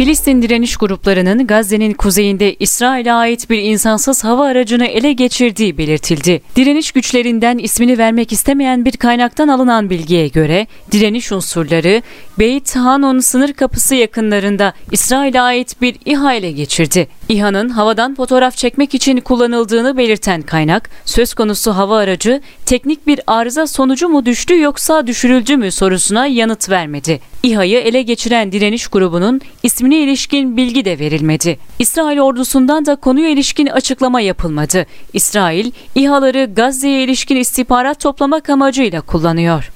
Filistin direniş gruplarının Gazze'nin kuzeyinde İsrail'e ait bir insansız hava aracını ele geçirdiği belirtildi. Direniş güçlerinden ismini vermek istemeyen bir kaynaktan alınan bilgiye göre direniş unsurları Beit Hanon sınır kapısı yakınlarında İsrail'e ait bir İHA ele geçirdi. İHA'nın havadan fotoğraf çekmek için kullanıldığını belirten kaynak, söz konusu hava aracı teknik bir arıza sonucu mu düştü yoksa düşürüldü mü sorusuna yanıt vermedi. İHA'yı ele geçiren direniş grubunun ismine ilişkin bilgi de verilmedi. İsrail ordusundan da konuya ilişkin açıklama yapılmadı. İsrail, İHA'ları Gazze'ye ilişkin istihbarat toplamak amacıyla kullanıyor.